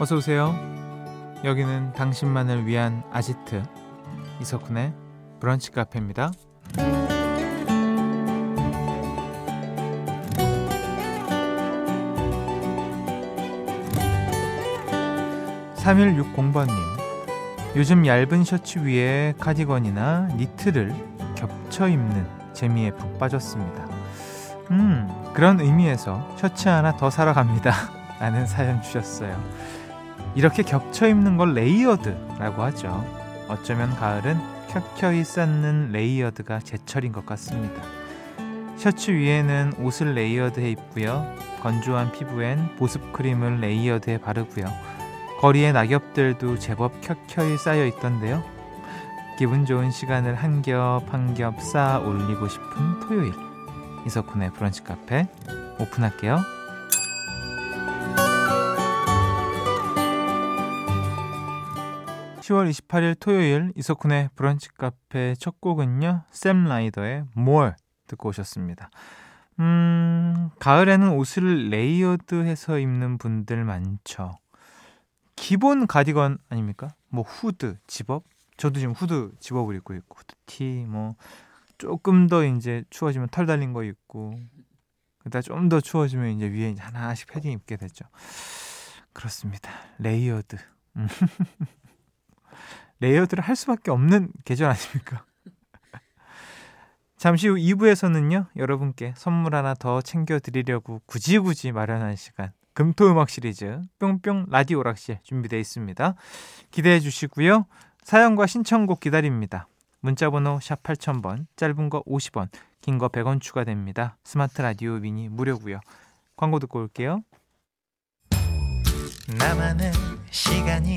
어서 오세요. 여기는 당신만을 위한 아지트 이석훈의 브런치 카페입니다. 3160번님 요즘 얇은 셔츠 위에 카디건이나 니트를 겹쳐 입는 재미에 푹 빠졌습니다. 음, 그런 의미에서 셔츠 하나 더 사러 갑니다. 라는 사연 주셨어요. 이렇게 겹쳐 입는 걸 layered라고 하죠. 어쩌면 가을은 켜켜이 쌓는 layered가 제철인 것 같습니다. 셔츠 위에는 옷을 layered해 입고요. 건조한 피부엔 보습 크림을 layered해 바르고요. 거리의 낙엽들도 제법 켜켜이 쌓여 있던데요. 기분 좋은 시간을 한 겹 한 겹 쌓아 올리고 싶은 토요일. 이석훈의 브런치 카페 오픈할게요. 10월 28일 토요일 이석훈의 브런치 카페 첫 곡은요. 샘 라이더의 More 듣고 오셨습니다. 음, 가을에는 옷을 layered해서 입는 분들 많죠. 기본 가디건 아닙니까? 뭐 후드, 집업. 저도 지금 후드 zip-up을 입고 있고 후드티 뭐 조금 더 이제 추워지면 털 달린 거 입고 그다음 좀더 추워지면 이제 위에 하나씩 패딩 입게 되죠. 그렇습니다. layered. 음. layered를 할 수밖에 없는 계절 아닙니까? 잠시 후 2부에서는요, 여러분께 선물 하나 더 챙겨드리려고 굳이 굳이 마련한 시간, 금토음악 시리즈, 뿅뿅 라디오 락실 준비되어 있습니다. 기대해 주시고요. 사연과 신청곡 기다립니다. 문자번호 샵 8000번, 짧은 거 50원, 긴 거 100원 추가됩니다. 스마트 라디오 미니 무료고요. 광고 듣고 올게요. 나만의 시간이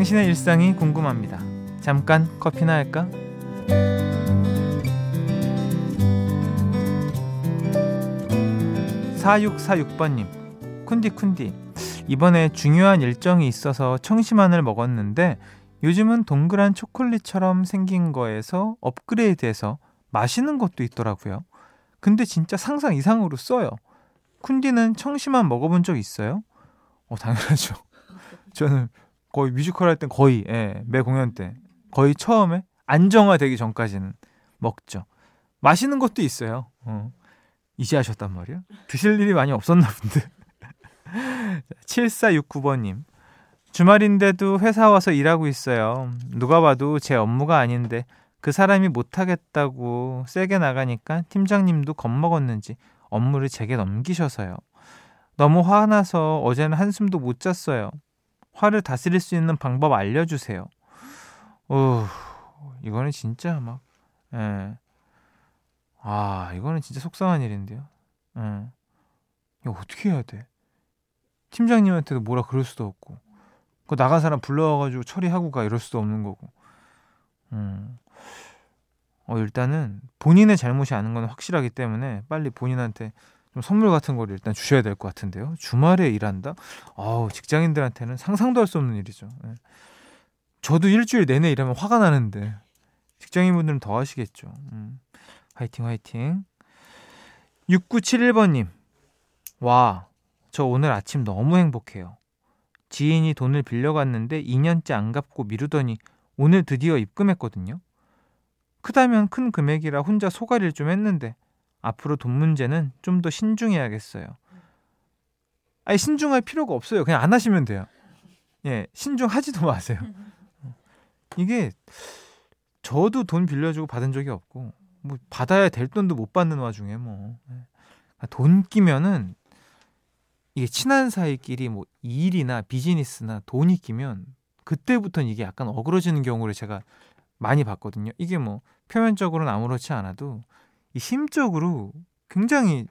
당신의 일상이 궁금합니다. 잠깐 커피나 할까? 4646번님, 쿤디쿤디. 이번에 중요한 일정이 있어서 청심환을 먹었는데 요즘은 동그란 초콜릿처럼 생긴 거에서 업그레이드해서 마시는 것도 있더라고요. 근데 진짜 상상 이상으로 써요. 쿤디는 청심환 먹어본 적 있어요? 어, 당연하죠. 저는 거의 뮤지컬 할 땐 거의 예, 매 공연 때 거의 처음에 안정화되기 전까지는 먹죠. 마시는 것도 있어요. 어. 이제 하셨단 말이야? 드실 일이 많이 없었나 본데. 7469번님. 주말인데도 회사 와서 일하고 있어요. 누가 봐도 제 업무가 아닌데 그 사람이 못하겠다고 세게 나가니까 팀장님도 겁먹었는지 업무를 제게 넘기셔서요. 너무 화나서 어제는 한숨도 못 잤어요. 화를 다스릴 수 있는 방법 알려주세요. 어, 이거는 진짜 막, 예. 아, 이거는 진짜 속상한 일인데요. 예. 이거 어떻게 해야 돼? 팀장님한테도 뭐라 그럴 수도 없고, 그 나간 사람 불러와가지고 처리하고 가 이럴 수도 없는 거고. 음. 어, 일단은 본인의 잘못이 아닌 건 확실하기 때문에 빨리 본인한테 좀 선물 같은 거를 일단 주셔야 될 것 같은데요. 주말에 일한다? 아우, 직장인들한테는 상상도 할 수 없는 일이죠. 네. 저도 일주일 내내 일하면 화가 나는데 직장인분들은 더 하시겠죠. 음. 화이팅 화이팅. 6971번님. 와, 저 오늘 아침 너무 행복해요. 지인이 돈을 빌려갔는데 2년째 안 갚고 미루더니 오늘 드디어 입금했거든요. 크다면 큰 금액이라 혼자 소가리를 좀 했는데 앞으로 돈 문제는 좀 더 신중해야겠어요. 아니 신중할 필요가 없어요. 그냥 안 하시면 돼요. 예, 신중하지도 마세요. 이게 저도 돈 빌려주고 받은 적이 없고 뭐 받아야 될 돈도 못 받는 와중에 뭐돈 예. 끼면은 이게 친한 사이끼리 뭐 일이나 비즈니스나 돈이 끼면 그때부터는 이게 약간 어그러지는 경우를 제가 많이 봤거든요. 이게 뭐 표면적으로는 아무렇지 않아도 이 심적으로 굉장히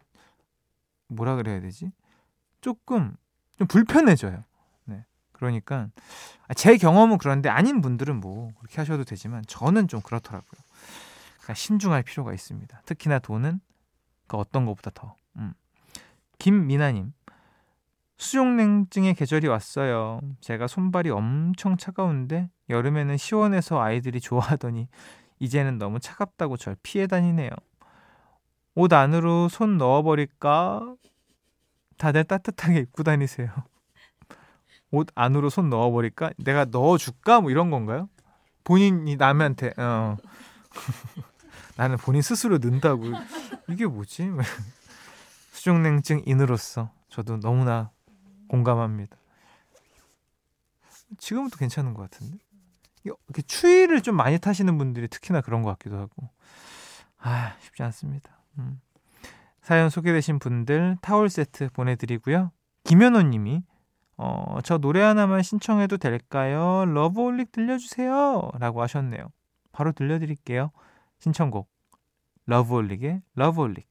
뭐라 그래야 되지? 조금 좀 불편해져요. 네. 그러니까 아, 제 경험은 그런데 아닌 분들은 뭐 그렇게 하셔도 되지만 저는 좀 그렇더라고요. 그러니까 신중할 필요가 있습니다. 특히나 돈은 그 어떤 것보다 더. 음. 김미나님 수족냉증의 계절이 왔어요. 제가 손발이 엄청 차가운데 여름에는 시원해서 아이들이 좋아하더니 이제는 너무 차갑다고 절 피해 다니네요. 옷 안으로 손 넣어버릴까? 다들 따뜻하게 입고 다니세요. 옷 안으로 손 넣어버릴까? 내가 넣어줄까? 뭐 이런 건가요? 본인이 남한테 어. 나는 본인 스스로 넣는다고 이게 뭐지? 수족냉증 인으로서 저도 너무나 공감합니다. 지금은 또 괜찮은 것 같은데. 추위를 좀 많이 타시는 분들이 특히나 그런 것 같기도 하고. 아, 쉽지 않습니다. 음. 사연 소개되신 분들 타월 세트 보내드리고요. 김현호 님이, 어, 저 노래 하나만 신청해도 될까요? 러브홀릭 들려주세요. 라고 하셨네요. 바로 들려드릴게요. 신청곡. 러브홀릭의 러브홀릭.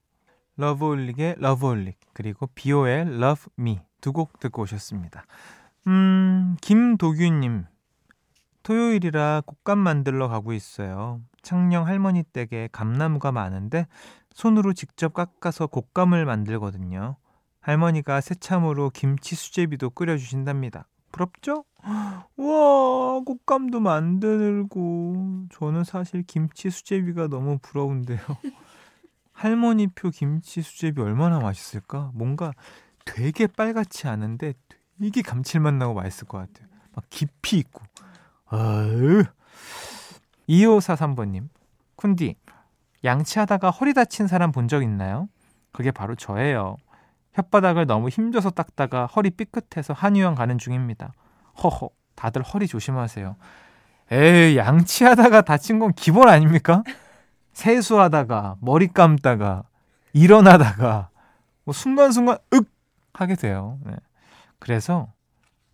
러브홀릭의 러브홀릭. 그리고 비오의 Love Me. 두 곡 듣고 오셨습니다. 음, 김도규님. 토요일이라 곶감 만들러 가고 있어요. 창녕 할머니 댁에 감나무가 많은데 손으로 직접 깎아서 곶감을 만들거든요. 할머니가 새참으로 김치 수제비도 끓여주신답니다. 부럽죠? 우와, 곶감도 만들고. 저는 사실 김치 수제비가 너무 부러운데요. 할머니표 김치 수제비 얼마나 맛있을까? 뭔가 되게 빨갛지 않은데 되게 감칠맛 나고 맛있을 것 같아요. 막 깊이 있고. 아유. 2543번님, 쿤디, 양치하다가 허리 다친 사람 본 적 있나요? 그게 바로 저예요. 혓바닥을 너무 힘줘서 닦다가 허리 삐끗해서 한의원 가는 중입니다. 허허, 다들 허리 조심하세요. 에이, 양치하다가 다친 건 기본 아닙니까? 세수하다가, 머리 감다가, 일어나다가, 뭐 순간순간, 윽! 하게 돼요. 네. 그래서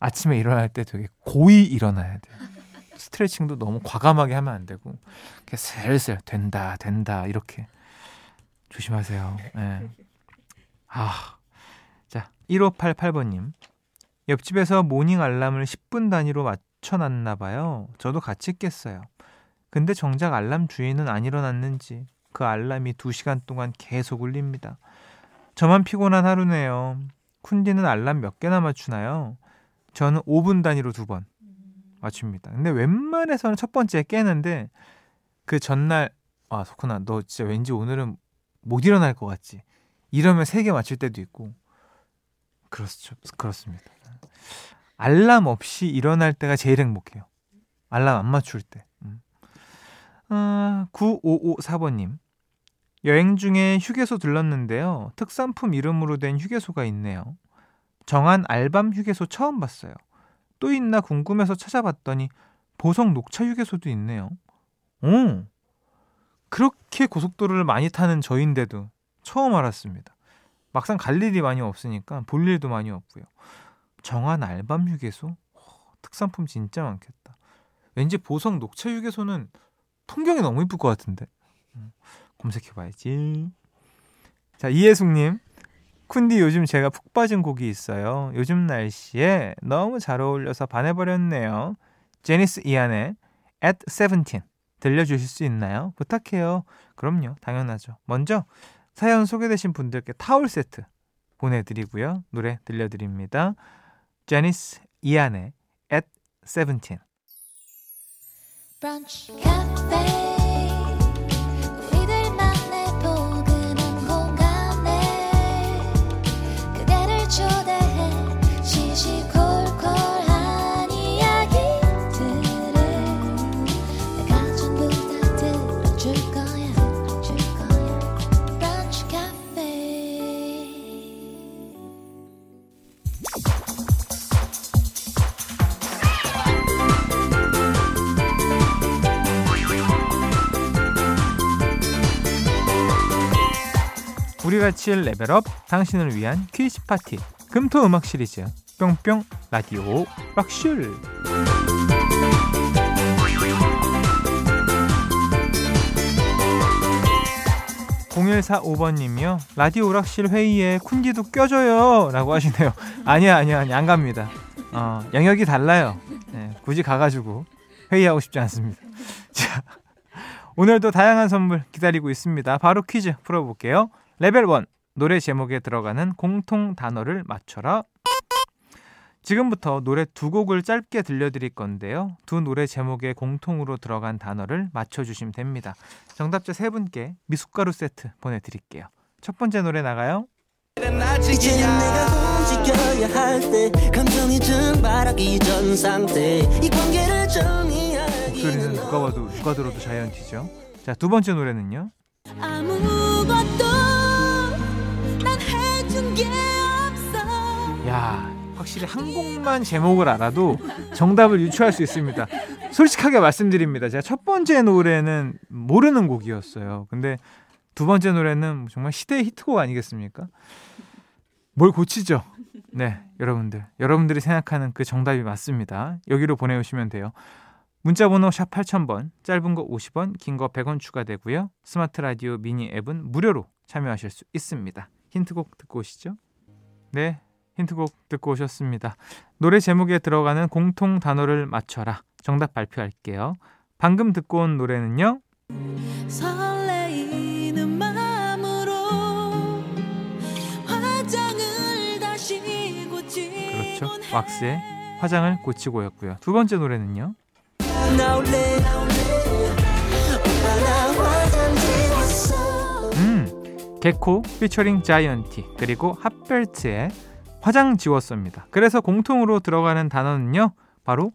아침에 일어날 때 되게 고이 일어나야 돼요. 스트레칭도 너무 과감하게 하면 안 되고 그냥 슬슬 된다 된다 이렇게 조심하세요. 네. 아, 자 1588번님 옆집에서 모닝 알람을 10분 단위로 맞춰놨나 봐요. 저도 같이 깼어요. 근데 정작 알람 주인은 안 일어났는지 그 알람이 2시간 동안 계속 울립니다. 저만 피곤한 하루네요. 쿤디는 알람 몇 개나 맞추나요? 저는 5분 단위로 두 번 맞춥니다. 근데 웬만해서는 첫 번째 깨는데 그 전날 아 소쿠나 너 진짜 왠지 오늘은 못 일어날 것 같지? 이러면 세 개 맞출 때도 있고 그렇죠 그렇습니다. 알람 없이 일어날 때가 제일 행복해요. 알람 안 맞출 때. 음. 아, 9554번님. 여행 중에 휴게소 들렀는데요. 특산품 이름으로 된 휴게소가 있네요. 정한 알밤 휴게소 처음 봤어요. 또 있나 궁금해서 찾아봤더니 보성 녹차 휴게소도 있네요. 오! 그렇게 고속도로를 많이 타는 저인데도 처음 알았습니다. 막상 갈 일이 많이 없으니까 볼 일도 많이 없고요. 정한 알밤 휴게소? 특산품 진짜 많겠다. 왠지 보성 녹차 휴게소는 풍경이 너무 이쁠 것 같은데. 음. 검색해봐야지. 자, 이혜숙님. 쿤디 요즘 제가 푹 빠진 곡이 있어요. 요즘 날씨에 너무 잘 어울려서 반해버렸네요. 제니스 이안의 At 17 들려주실 수 있나요? 부탁해요. 그럼요. 당연하죠. 먼저 사연 소개되신 분들께 타올 세트 보내드리고요. 노래 들려드립니다. 제니스 이안의 At 17 브런치 카페 같이 레벨업 당신을 위한 퀴즈 파티 금토 음악 시리즈 뿅뿅 라디오 락실 0145번님이요. 라디오 오락실 회의에 쿤디도 껴줘요. 라고 하시네요. 아니야 아니야 아니야. 안 갑니다. 어, 영역이 달라요. 네, 굳이 가가지고 회의하고 싶지 않습니다. 자 오늘도 다양한 선물 기다리고 있습니다. 바로 퀴즈 풀어볼게요. 레벨 1. 노래 제목에 들어가는 공통 단어를 맞춰라. 지금부터 노래 두 곡을 짧게 들려드릴 건데요. 두 노래 제목에 공통으로 들어간 단어를 맞춰주시면 됩니다. 정답자 세 분께 미숫가루 세트 보내드릴게요. 첫 번째 노래 나가요. 목소리는 누가 봐도 누가 들어도 자이언티죠. 자, 두 번째 노래는요. 아무것도. 야, 확실히 한 곡만 제목을 알아도 정답을 유추할 수 있습니다. 솔직하게 말씀드립니다. 제가 첫 번째 노래는 모르는 곡이었어요. 근데 두 번째 노래는 정말 시대의 히트곡 아니겠습니까? 뭘 고치죠? 네, 여러분들. 여러분들이 생각하는 그 정답이 맞습니다. 여기로 보내주시면 돼요. 문자 번호 샵 8000번, 짧은 거 50원, 긴 거 100원 추가되고요. 스마트 라디오 미니 앱은 무료로 참여하실 수 있습니다. 힌트곡 듣고 오시죠. 네, 힌트곡 듣고 오셨습니다. 노래 제목에 들어가는 공통 단어를 맞춰라. 정답 발표할게요. 방금 듣고 온 노래는요. 그렇죠. 왁스의 화장을 고치고였고요. 두 번째 노래는요. 음, 개코 피처링 자이언티 그리고 핫벨트의 화장 지웠습니다. 그래서 공통으로 들어가는 단어는요, 바로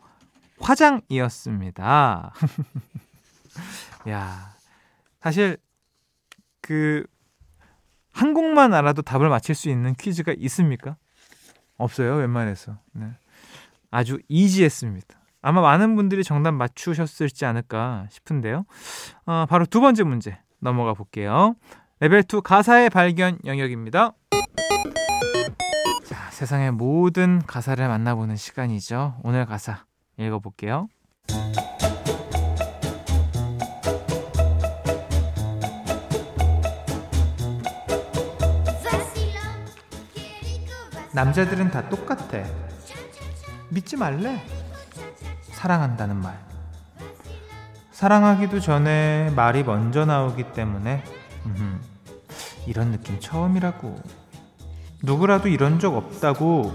화장이었습니다. 야, 사실 그 한 곡만 알아도 답을 맞힐 수 있는 퀴즈가 있습니까? 없어요, 웬만해서. 네. 아주 easy했습니다. 아마 많은 분들이 정답 맞추셨을지 않을까 싶은데요. 어, 바로 두 번째 문제 넘어가 볼게요. 레벨 2 가사의 발견 영역입니다. 세상의 모든 가사를 만나보는 시간이죠. 오늘 가사 읽어볼게요. 남자들은 다 똑같아. 믿지 말래. 사랑한다는 말. 사랑하기도 전에 말이 먼저 나오기 때문에 음, 이런 느낌 처음이라고. 누구라도 이런 적 없다고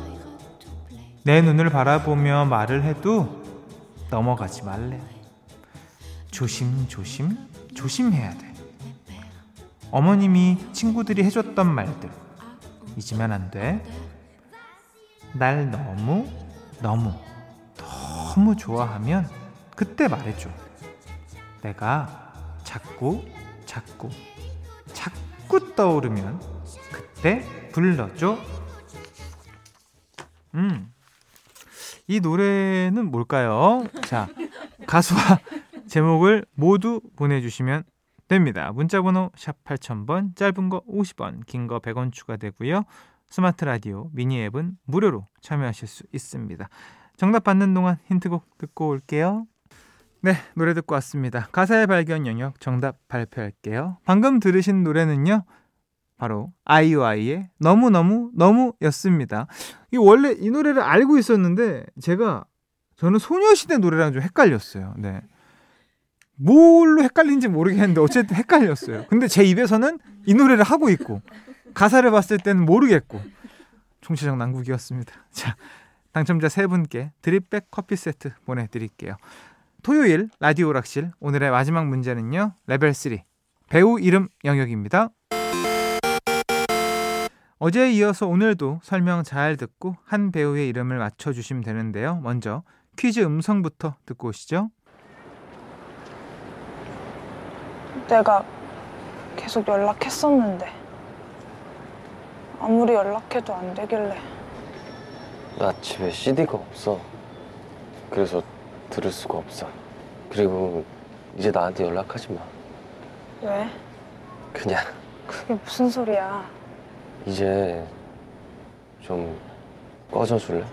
내 눈을 바라보며 말을 해도 넘어가지 말래. 조심, 조심, 조심해야 돼. 어머님이 친구들이 해줬던 말들 잊으면 안 돼. 날 너무, 너무, 너무 좋아하면 그때 말해줘. 내가 자꾸, 자꾸, 떠오르면 그때 불러줘. 음. 이 노래는 뭘까요? 자, 가수와 제목을 모두 보내주시면 됩니다. 문자번호 샵 8000번, 짧은 거 50원, 긴 거 100원 추가되고요. 스마트 라디오 미니 앱은 무료로 참여하실 수 있습니다. 정답 받는 동안 힌트곡 듣고 올게요. 네, 노래 듣고 왔습니다. 가사의 발견 영역 정답 발표할게요. 방금 들으신 노래는요. 바로 아이오아이의 너무너무 너무였습니다. 이 원래 이 노래를 알고 있었는데 제가 저는 소녀시대 노래랑 좀 헷갈렸어요. 네. 뭘로 헷갈린지 모르겠는데 어쨌든 헷갈렸어요. 근데 제 입에서는 이 노래를 하고 있고 가사를 봤을 때는 모르겠고 총체적 난국이었습니다. 자, 당첨자 세 분께 드립백 커피 세트 보내드릴게요. 토요일 라디오 락실 오늘의 마지막 문제는요. 레벨 3 배우 이름 영역입니다. 어제에 이어서 오늘도 설명 잘 듣고 한 배우의 이름을 맞춰주시면 되는데요. 먼저 퀴즈 음성부터 듣고 오시죠. 내가 계속 연락했었는데 아무리 연락해도 안 되길래 나 집에 CD가 없어. 그래서 들을 수가 없어. 그리고 이제 나한테 연락하지 마. 왜? 그냥 그게 무슨 소리야? 이제 좀 꺼져 줄래?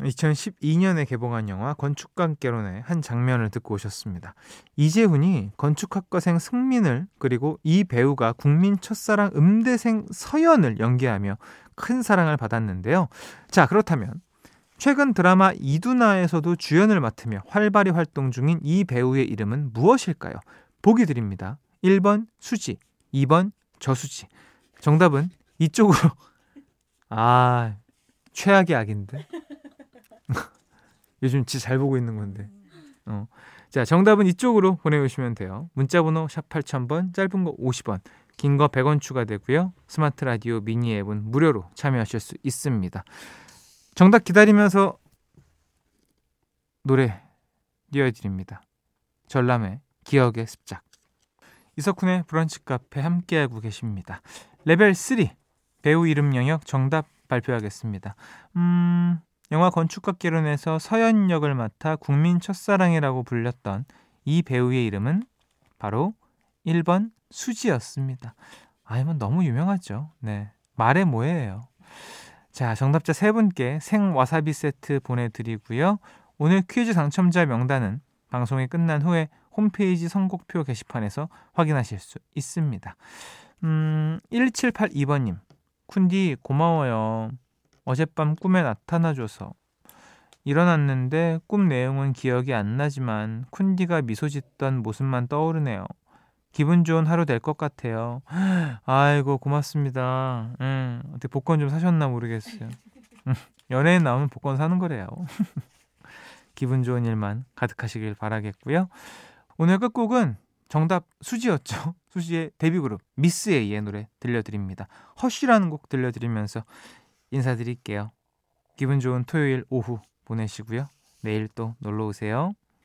2012년에 개봉한 영화 건축가 결혼의 한 장면을 듣고 오셨습니다. 이재훈이 건축학과생 승민을 그리고 이 배우가 국민 첫사랑 음대생 서연을 연기하며 큰 사랑을 받았는데요. 자, 그렇다면 최근 드라마 이두나에서도 주연을 맡으며 활발히 활동 중인 이 배우의 이름은 무엇일까요? 보기 드립니다. 1번 수지, 2번 저수지. 정답은 이쪽으로. 아, 최악의 악인데. 요즘 진짜 잘 보고 있는 건데. 어. 자, 정답은 이쪽으로 보내주시면 돼요. 문자번호 샵 8000번, 짧은 거 50원, 긴 거 100원 추가되고요. 스마트 라디오 미니 앱은 무료로 참여하실 수 있습니다. 정답 기다리면서 노래 띄워드립니다. 전람의 기억의 습작. 이석훈의 브런치 카페 함께하고 계십니다. 레벨 3 배우 이름 영역 정답 발표하겠습니다. 음, 영화 건축가 결혼에서 서연 역을 맡아 국민 첫사랑이라고 불렸던 이 배우의 이름은 바로 1번 수지였습니다. 아이면 너무 유명하죠. 네. 말해 뭐예요. 자, 정답자 세 분께 생와사비 세트 보내드리고요. 오늘 퀴즈 당첨자 명단은 방송이 끝난 후에 홈페이지 선곡표 게시판에서 확인하실 수 있습니다. 음, 1782번님. 쿤디 고마워요. 어젯밤 꿈에 나타나줘서. 일어났는데 꿈 내용은 기억이 안 나지만 쿤디가 미소 짓던 모습만 떠오르네요. 기분 좋은 하루 될 것 같아요. 아이고 고맙습니다. 음, 어떻게 복권 좀 사셨나 모르겠어요. 음, 연예인 나오면 복권 사는 거래요. 기분 좋은 일만 가득하시길 바라겠고요. 오늘 끝곡은 정답 수지였죠. 수지의 데뷔 그룹 미스 A의 노래 들려드립니다. 허쉬라는 곡 들려드리면서 인사드릴게요. 기분 좋은 토요일 오후 보내시고요. 내일 또 놀러 오세요.